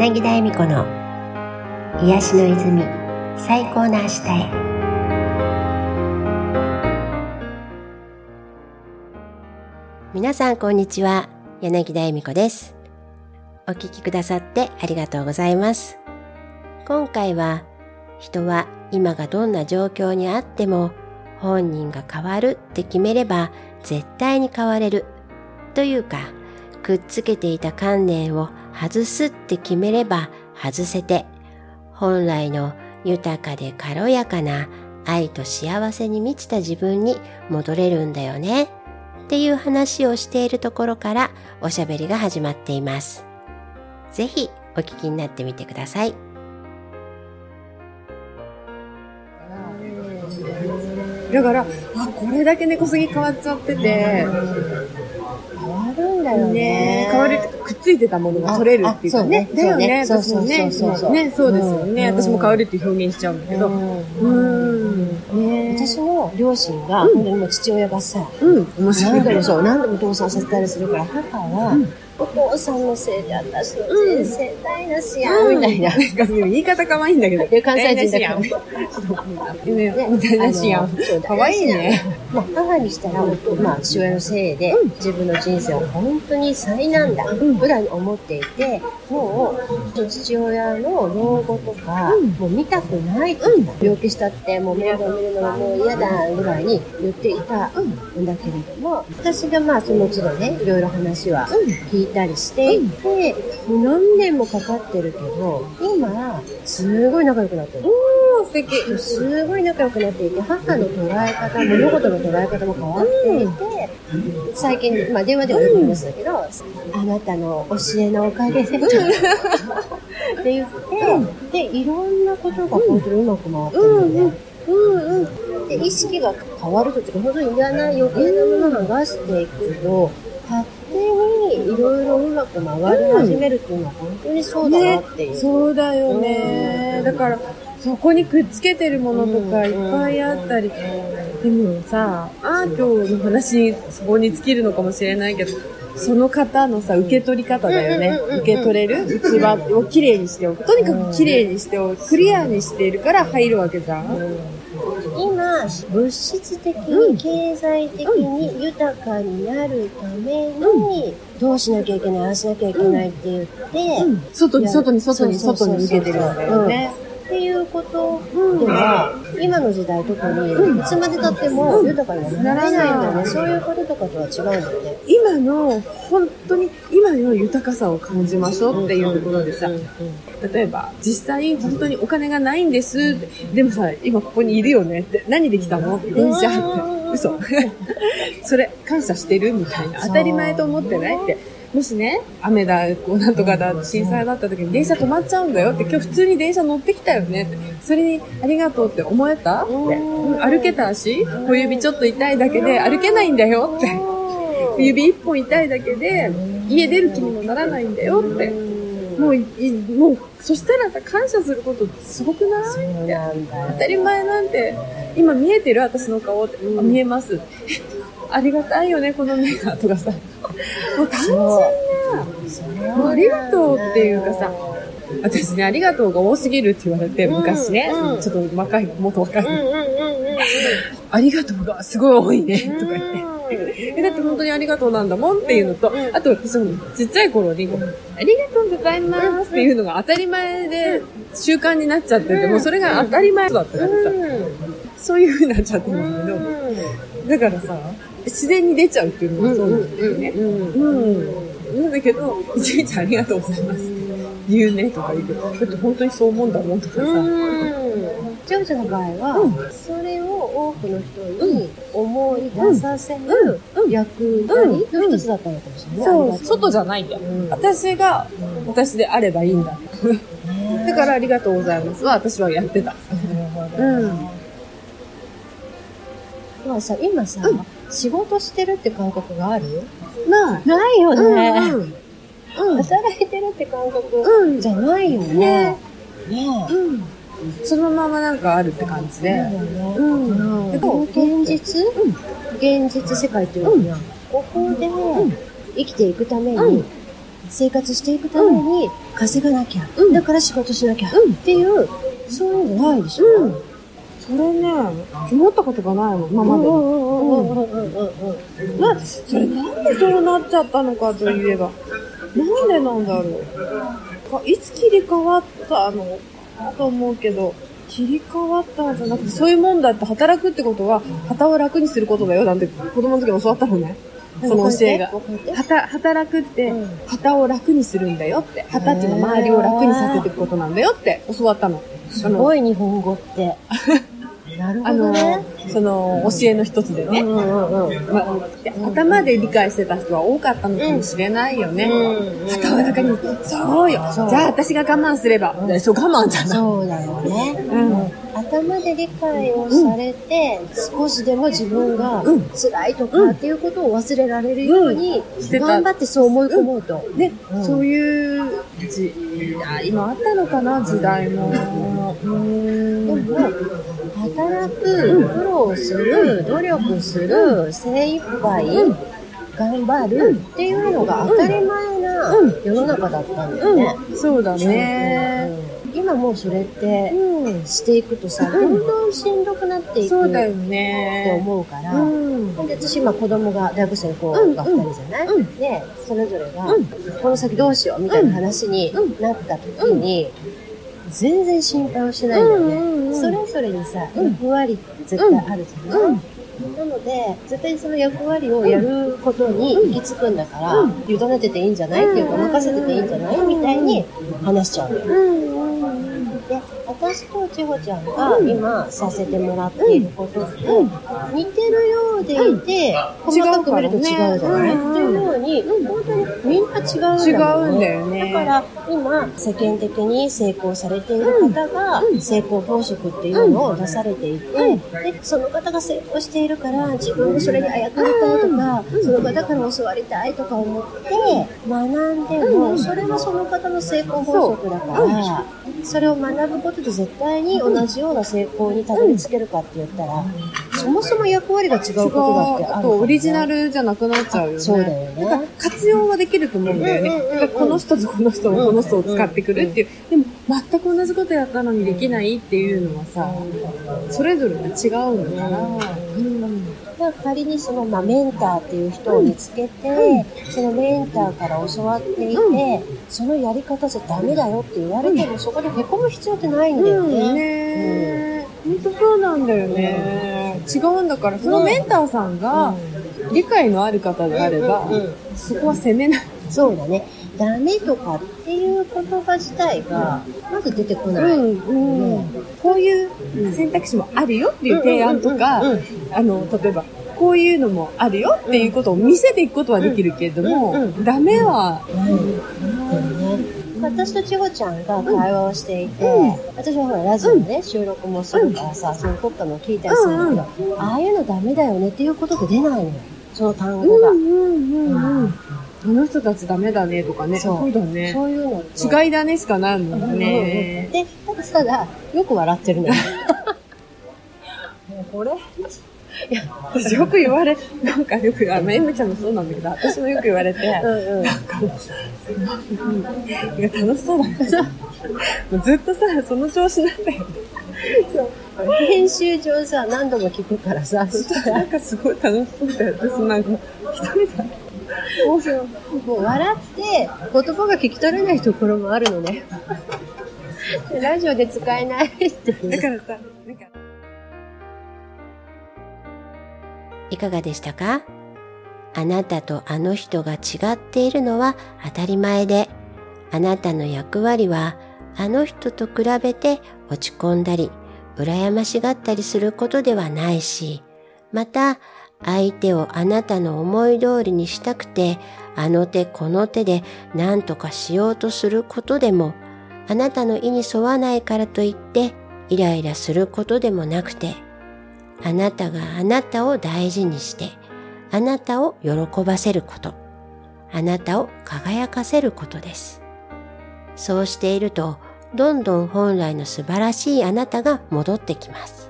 柳田恵美子の癒しの泉最高の明日へ。皆さんこんにちは。柳田恵美子です。お聞きくださってありがとうございます。今回は人は今がどんな状況にあっても本人が変わるって決めれば絶対に変われるというかくっつけていた観念を外すって決めれば外せて本来の豊かで軽やかな愛と幸せに満ちた自分に戻れるんだよねっていう話をしているところからおしゃべりが始まっています。ぜひお聞きになってみてください。だから、あ、これだけ根こそぎ変わっちゃってて、わるんだよね。ね変わるくっついてたものが取れるっていうかね。だよね。そう私もね。そうね、そうですよね。うん私も変わるっていう表現しちゃうんだけど。ううんん。ね私の両親が、うん本当にもう父親がさ、うん。面白い。何度もそう、何度も倒産させたりするから、母は、お父さんのせいで私の人生台無しや、みたいな。なんか言い方可愛いんだけど。で関西人だからね。みたいなしやん。可愛いね。まあ、母にしたら、まあ、父親のせいで、自分の人生を本当に災難だ、普段思っていて、もう、父親の老後とか、もう見たくないと、病気したって、もう面倒見るのがもう嫌だぐらいに言っていたんだけれども、私がまあ、その都度ね、いろいろ話は聞いたりしていて、もう何年もかかってるけど、今、すごい仲良くなってる。素敵。すごい仲良くなっていて、母の捉え方、物事の捉え方も変わっていて、最近、まあ電話ではよく言いますけど、あなたの教えのおかげで、って言って、で、いろんなことが本当にうまく回ってるのね。うんうん。で、意識が変わるとき本当にいらない余計なものを出していくと、勝手にいろいろうまく回り始めるっていうのは本当にそうだなっていう。そうだよね。うんだから、そこにくっつけてるものとかいっぱいあったり。でもさ、アートの話、そこに尽きるのかもしれないけど、その方のさ、受け取り方だよね受け取れる器をきれいにしておく。とにかくきれいにしておく。クリアにしているから入るわけじゃん。今、物質的に、経済的に豊かになるために、どうしなきゃいけない、ああしなきゃいけないって言って、外に、外に、外に、外に受けてるんだよね。っていうことでは、今の時代特に、いつまで経っても豊かにはならないんだね。そういうこととかとは違うんだよね。今の、本当に、今の豊かさを感じましょうっていうところでさ、例えば、実際本当にお金がないんです。でもさ、今ここにいるよねって。何で来たの？電車って。嘘。それ、感謝してるみたいな。当たり前と思ってないって。もしね、雨だ、こうなんとかだ、震災だった時に電車止まっちゃうんだよって。今日普通に電車乗ってきたよねって。それにありがとうって思えた？って。うん歩けた足小指ちょっと痛いだけで歩けないんだよって。指一本痛いだけで家出る気にもならないんだよって。もうもう、そしたらさ、感謝することすごくない？そうなんだよ当たり前なんて、今見えてる私の顔って、あ見えます。えありがたいよね、この目が、とかさ。もう単純な、もうありがとうっていうかさ、私ね、ありがとうが多すぎるって言われて、昔ね、うん。うんちょっと若い、もっと若い。ありがとうがすごい多いね、とか言って。え、だって本当にありがとうなんだもんっていうのと、あと私もちっちゃい頃に、ありがとうございますっていうのが当たり前で習慣になっちゃってて、もうそれが当たり前だったからさ、そういう風になっちゃってるんだけど、だからさ、自然に出ちゃうっていうのもそうなんだよね。うん。なんだけど、いちいちありがとうございますって言うねとか言うけど、だって本当にそう思うん。だもん。とかさ、ジョージの場合は、それを多くの人に思い出させる役割の一つだったのかもしれない。そう、外じゃないん。だよ。私が、私であればいいん。だ。だからありがとうございますは私はやってた。うん。まあさ、今さ、仕事してるって感覚がある？なないよね。うん。うん。働いてるって感覚うんじゃないよね。ねえ。うん。そのままなんかあるって感じで。ねうん。でも現実、現実世界っていうのは、ここで生きていくために、生活していくために稼がなきゃ。うんだから仕事しなきゃ。うんっていう、そういうのないでしょ？うん。それね、思ったことがないもん、今までに。うんうんうんうんうんうんな、それなんでそうなっちゃったのかといえば、なんでなんだろう。かいつ切り替わったのかと思うけど、切り替わったんじゃなくて、そういうもんだって働くってことは、旗を楽にすることだよなんて子供の時に教わったのね。その教えが。働くってうん、旗を楽にするんだよって。旗っていうのは周りを楽にさせていくことなんだよって教わったの。すごい日本語って。なるあのほどね。、その、教えの一つでね。頭で理解してた人は多かったのかもしれないよね。うん旗は中に、そうよ。そうじゃあ私が我慢すれば。そう我慢じゃない。そうだよね。うん頭で理解をされて、少しでも自分がうん辛いとかっていうことを忘れられるように、してた頑張ってそう思い込もうと。で、うんそういう時代もあったのかな、時代も、働く、苦労する、努力する、精一杯、頑張るっていうのが当たり前なうん。世の中だったんだよね。うん、そうだね。うん。今もうそれってうん。していくとさ、うん。どんどんしんどくなっていくってそうだよね。思うから、うん。で私今子供が大学生の子がうん。2人じゃない、うん。で、それぞれが、うん。この先どうしようみたいな話にうん。なった時に、全然心配をしないんだよね。うんうんうん。それぞれにさ、うん。役割って絶対あるじゃない、うん。なので、絶対その役割をやることに行き着くんだから、うん。委ねてていいんじゃない？っていうか、任せてていいんじゃない？みたいに話しちゃうのよ。うん。うん。で、私と千穂ちゃんが今させてもらっていることって、似てるようでいて、細かく見ると違うじゃない、っていうように、本当にみんな違うんだよね。違うんだよね。だから今、世間的に成功されている方が、成功法則っていうのを出されていて、で、その方が成功しているから、自分もそれにあやかりたいとか、その方から教わりたいとか思って、学んでも、それはその方の成功法則だから、それを学ぶことで絶対に同じような成功にたどり着けるかって言ったら、そもそも役割が違うことだってあるからねあと、オリジナルじゃなくなっちゃうよね。そうだよねだから活用はできると思うんだよね。だからこの人とこの人もこの人を使ってくるっていう。でも、全く同じことやったのにできないっていうのはさ、それぞれが違うんだから。うんだから仮にその、まあ、メンターっていう人を見つけて、そのメンターから教わっていて、そのやり方じゃダメだよって言われても、そこで凹む必要ってないんだようんね。ね本当そうなんだよね。違うんだから、そのメンターさんが理解のある方であればうんうんうん、そこは責めない。そうだね。ダメとかっていう言葉自体が、まず出てこない。うん、うん。こういう選択肢もあるよっていう提案とかうんうんうん、あの、例えば、こういうのもあるよっていうことを見せていくことはできるけれどもうんうん、ダメは。私と千穂ちゃんが会話をしていて、うん私はほら、ラジオね、収録もするからさ、その撮ったのを聞いたりするんだけど、ああいうのダメだよねっていうことで出ないのよ。その単語が。うんうんうん。あの人たちダメだねとかね。そう。そうだね。そういうの。違いだねしかないもんね。で、ただただ、よく笑ってるのよ。もうこれいや、私よく言われ、なん。かよく、あの、エムちゃん。もそうなん。だけど、私もよく言われて、うん。うん。いや、楽しそうだね。もうずっとさ、その調子なん。だよね。編集上さ、何度も聞くからさ、なん。かすごい楽しそうだよ。私なん。か、一人だ。もうそう。もう笑って、言葉が聞き取れないところもあるのね。で ラジオで使えないって。いうだからさ、なんか、いかがでしたか？あなたとあの人が違っているのは当たり前で、あなたの役割はあの人と比べて落ち込んだり、羨ましがったりすることではないし、また相手をあなたの思い通りにしたくて、あの手この手で何とかしようとすることでも、あなたの意に沿わないからといってイライラすることでもなくて、あなたがあなたを大事にして、あなたを喜ばせること、あなたを輝かせることです。そうしていると、どんどん本来の素晴らしいあなたが戻ってきます。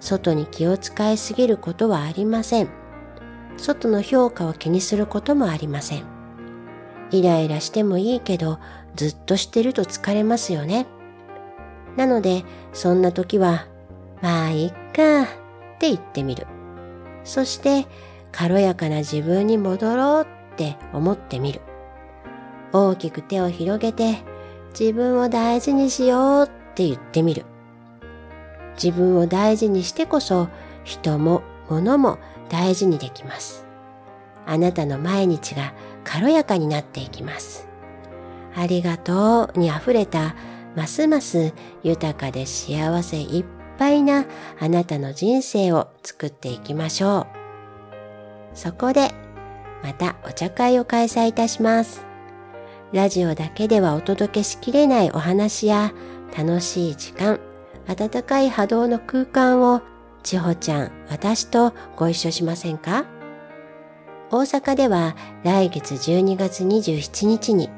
外に気を使いすぎることはありません。外の評価を気にすることもありません。イライラしてもいいけど、ずっとしてると疲れますよね。なので、そんな時は、まあ、いっか、って言ってみる。そして、軽やかな自分に戻ろうって思ってみる。大きく手を広げて、自分を大事にしようって言ってみる。自分を大事にしてこそ、人も物も大事にできます。あなたの毎日が軽やかになっていきます。ありがとうに溢れたますます豊かで幸せいっぱいなあなたの人生を作っていきましょう。そこでまたお茶会を開催いたします。ラジオだけではお届けしきれないお話や楽しい時間、温かい波動の空間を千穂ちゃん、私とご一緒しませんか？大阪では来月12月27日に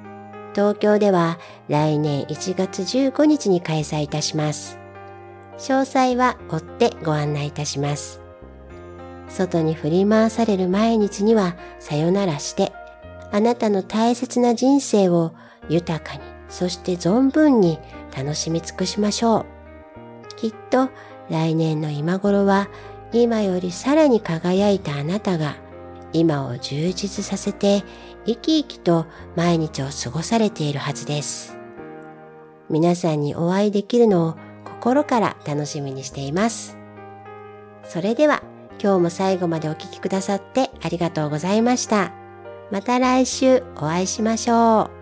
東京では来年1月15日に開催いたします。詳細は追ってご案内いたします。外に振り回される毎日にはさよならして、あなたの大切な人生を豊かに、そして存分に楽しみ尽くしましょう。きっと来年の今頃は今よりさらに輝いたあなたが今を充実させて生き生きと毎日を過ごされているはずです。皆さんにお会いできるのを心から楽しみにしています。それでは今日も最後までお聴きくださってありがとうございました。また来週お会いしましょう。